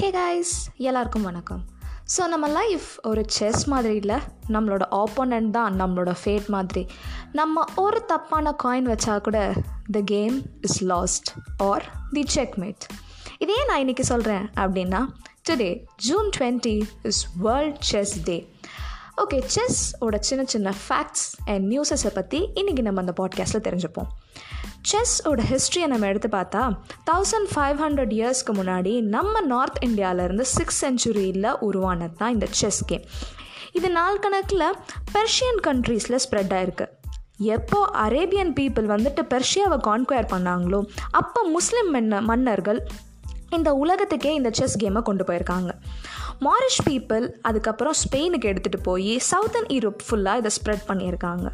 Hey guys எல்லாருக்கும் வணக்கம். So நம்ம லைஃப் ஒரு செஸ் மாதிரி இல்லை. நம்மளோட ஆப்போனண்ட் தான் நம்மளோட ஃபேட் மாதிரி. நம்ம ஒரு தப்பான காயின் வச்சா கூட the game is lost or the checkmate இதே நான் இன்றைக்கி சொல்கிறேன் அப்படின்னா today June twenty is world chess day okay chess ஓட சின்ன சின்ன ஃபேக்ட்ஸ் அண்ட் நியூஸஸை பற்றி இன்றைக்கி நம்ம அந்த பாட்காஸ்ட்டில் தெரிஞ்சுப்போம். செஸ்ஸோட ஹிஸ்ட்ரியை நம்ம எடுத்து பார்த்தா தௌசண்ட் ஃபைவ் ஹண்ட்ரட் இயர்ஸ்க்கு முன்னாடி நம்ம நார்த் இந்தியாவிலேருந்து சிக்ஸ் செஞ்சுரியில் உருவானது தான் இந்த செஸ் கேம் இது நாள் கணக்கில் பெர்ஷியன் கண்ட்ரீஸில் ஸ்ப்ரெட் ஆயிருக்கு. எப்போ அரேபியன் பீப்புள் வந்துட்டு பெர்ஷியாவை கான்கொயர் பண்ணாங்களோ அப்போ முஸ்லீம் மன்ன மன்னர்கள் இந்த உலகத்துக்கே இந்த செஸ் கேமை கொண்டு போயிருக்காங்க. மாரிஷ் பீப்புள் அதுக்கப்புறம் ஸ்பெயினுக்கு எடுத்துகிட்டு போய் சவுத்தன் யூரோப் ஃபுல்லாக இதை ஸ்ப்ரெட் பண்ணியிருக்காங்க.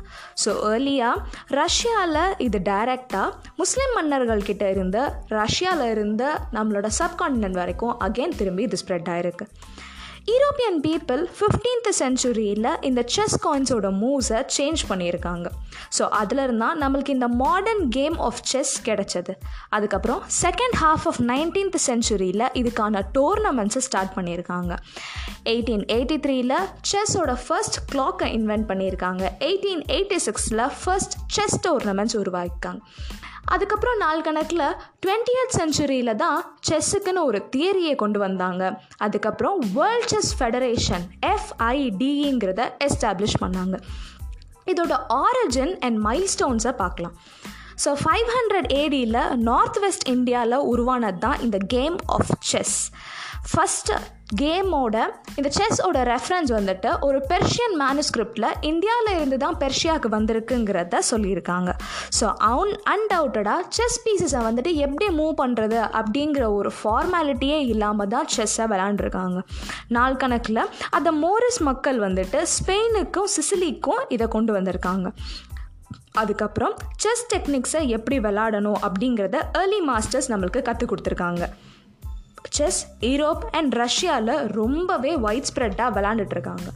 ஸோ ஏர்லியாக ரஷ்யாவில் இது டைரெக்டாக முஸ்லீம் மன்னர்கள் கிட்ட இருந்த ரஷ்யாவில் இருந்த நம்மளோட சப்கான்டினென்ட் வரைக்கும் அகெயின் திரும்பி இது ஸ்ப்ரெட் ஆகிருக்கு யூரோப்பியன் பீப்புள் ஃபிஃப்டீன்த் சென்ச்சுரியில் இந்த செஸ் காயின்ஸோட மூவ்ஸை சேஞ்ச் பண்ணியிருக்காங்க. ஸோ அதுலேருந்து தான் நம்மளுக்கு இந்த மாடர்ன் கேம் ஆஃப் செஸ் கிடச்சது. அதுக்கப்புறம் செகண்ட் ஹாஃப் ஆஃப் நைன்டீன்த் சென்ச்சுரியில் இதுக்கான டோர்னமெண்ட்ஸை ஸ்டார்ட் பண்ணியிருக்காங்க. எயிட்டீன் எயிட்டி த்ரீயில் செஸ்ஸோட ஃபர்ஸ்ட் கிளாக்கை இன்வென்ட் பண்ணியிருக்காங்க. எயிட்டீன் எயிட்டி சிக்ஸில் ஃபர்ஸ்ட் செஸ் டோர்னமெண்ட்ஸ் உருவாக்கியிருக்காங்க. அதுக்கப்புறம் நாள் கணக்கில் டுவெண்ட்டியத் செஞ்சுரியில் தான் செஸ்ஸுக்குன்னு ஒரு தியரியை கொண்டு வந்தாங்க. அதுக்கப்புறம் வேர்ல்ட் செஸ் ஃபெடரேஷன் எஃப்ஐடிங்கிறத எஸ்டாப்ளிஷ் பண்ணாங்க. இதோட ஆரிஜின் அண்ட் மைல் ஸ்டோன்ஸை பார்க்கலாம். So five hundred AD north west இந்தியாவில் உருவானது தான் இந்த கேம் ஆஃப் செஸ் ஃபஸ்ட்டு கேமோட இந்த செஸ்ஸோட ரெஃபரன்ஸ் வந்துட்டு ஒரு பெர்ஷியன் மேனுஸ்கிரிப்டில் இந்தியாவில் இருந்து தான் பெர்ஷியாவுக்கு வந்திருக்குங்கிறத சொல்லியிருக்காங்க. ஸோ அவுன் அன்டவுட்டடாக செஸ் பீசஸை வந்துட்டு எப்படி மூவ் பண்ணுறது அப்படிங்கிற ஒரு ஃபார்மாலிட்டியே இல்லாமல் தான் செஸ்ஸை விளாண்டுருக்காங்க நாள் கணக்கில் அந்த மோரிஸ் மக்கள் வந்துட்டு ஸ்பெயினுக்கும் சிசிலிக்கும் இதை கொண்டு வந்திருக்காங்க. அதுக்கப்புறம் செஸ் டெக்னிக்ஸை எப்படி விளாடணும் அப்படிங்கிறத ஏர்லி மாஸ்டர்ஸ் நம்மளுக்கு கற்றுக் கொடுத்துருக்காங்க. செஸ் யூரோப் அண்ட் ரஷ்யாவில் ரொம்பவே ஒயிட் ஸ்ப்ரெட்டாக விளாண்டுட்ருக்காங்க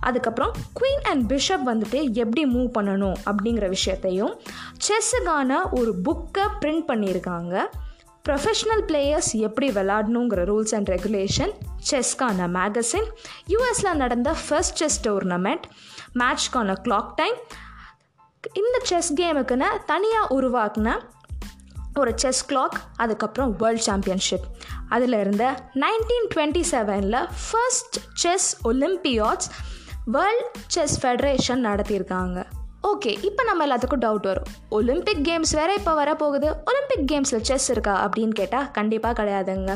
அதுக்கப்புறம் குவீன் அண்ட் பிஷப் வந்துட்டு எப்படி மூவ் பண்ணணும் அப்படிங்கிற விஷயத்தையும் செஸ்ஸுக்கான ஒரு புக்கை பிரிண்ட் பண்ணியிருக்காங்க. ப்ரொஃபஷ்னல் பிளேயர்ஸ் எப்படி விளாடணுங்கிற ரூல்ஸ் அண்ட் ரெகுலேஷன் செஸ்க்கான மேகசின் யூஎஸில் நடந்த ஃபர்ஸ்ட் செஸ் டோர்னமெண்ட் மேட்ச்க்கான கிளாக் டைம் இந்த செஸ் கேமுக்குன்னு தனியாக உருவாக்குன ஒரு செஸ் கிளாக் அதுக்கப்புறம் வேர்ல்ட் சாம்பியன்ஷிப் அதில் இருந்த நைன்டீன் டுவெண்ட்டி செவனில் first chess olympiads world chess federation நடத்தியிருக்காங்க. ஓகே இப்போ நம்ம எல்லாத்துக்கும் டவுட் வரும். ஒலிம்பிக் கேம்ஸ் வேறு இப்போ வரப்போகுது. ஒலிம்பிக் கேம்ஸில் செஸ் இருக்கா அப்படின்னு கேட்டால் கண்டிப்பாக கிடையாதுங்க.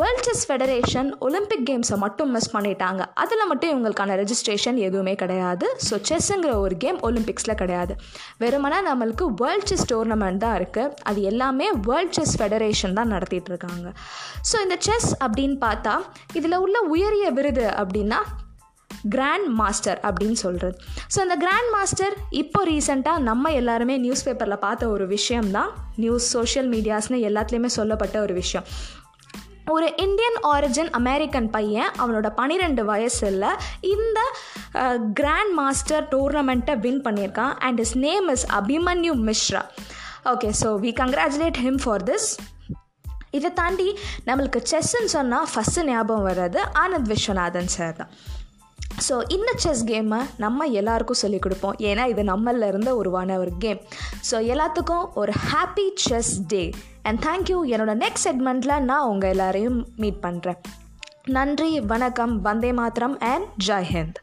வேர்ல்ட் செஸ் ஃபெடரேஷன் ஒலிம்பிக் கேம்ஸை மட்டும் மிஸ் பண்ணிட்டாங்க. அதில் மட்டும் இவங்களுக்கான ரெஜிஸ்ட்ரேஷன் எதுவுமே கிடையாது. ஸோ செஸ்ஸுங்கிற ஒரு கேம் ஒலிம்பிக்ஸில் கிடையாது. வெறுமனா நம்மளுக்கு வேர்ல்ட் செஸ் டோர்னமெண்ட் தான் இருக்குது அது எல்லாமே வேர்ல்ட் செஸ் ஃபெடரேஷன் தான் நடத்திட்டு இருக்காங்க. ஸோ இந்த செஸ் அப்படின்னு பார்த்தா இதில் உள்ள உயரிய விருது அப்படின்னா கிராண்ட் மாஸ்டர் அப்படின்னு சொல்கிறது ஸோ அந்த கிராண்ட் மாஸ்டர் இப்போ ரீசெண்டாக நம்ம எல்லாருமே நியூஸ் பேப்பரில் பார்த்த ஒரு விஷயம் தான் நியூஸ் சோஷியல் மீடியாஸ்னு எல்லாத்துலேயுமே சொல்லப்பட்ட ஒரு விஷயம். ஒரு இந்தியன் ஆரிஜின் அமெரிக்கன் பையன் அவனோட பன்னிரெண்டு வயசில் இந்த கிராண்ட் மாஸ்டர் டோர்னமெண்ட்டை வின் பண்ணியிருக்கான். And his name is Abhimanyu Mishra okay so we congratulate him for this இதை தாண்டி நம்மளுக்கு செஸ்ன்னு சொன்னால் ஃபஸ்ட்டு ஞாபகம் வர்றது ஆனந்த் விஸ்வநாதன் சார் தான். ஸோ இந்த செஸ் கேமை நம்ம எல்லாருக்கும் சொல்லிக் கொடுப்போம். ஏன்னா இது நம்மளில் இருந்த உருவான ஒரு கேம் ஸோ எல்லாத்துக்கும் ஒரு happy chess day and thank you என்னோடய நெக்ஸ்ட் செக்மெண்ட்டில் நான் உங்கள் எல்லாரையும் மீட் பண்ணுறேன் நன்றி வணக்கம் வந்தே மாத்திரம் அண்ட் ஜெய் ஹிந்த்.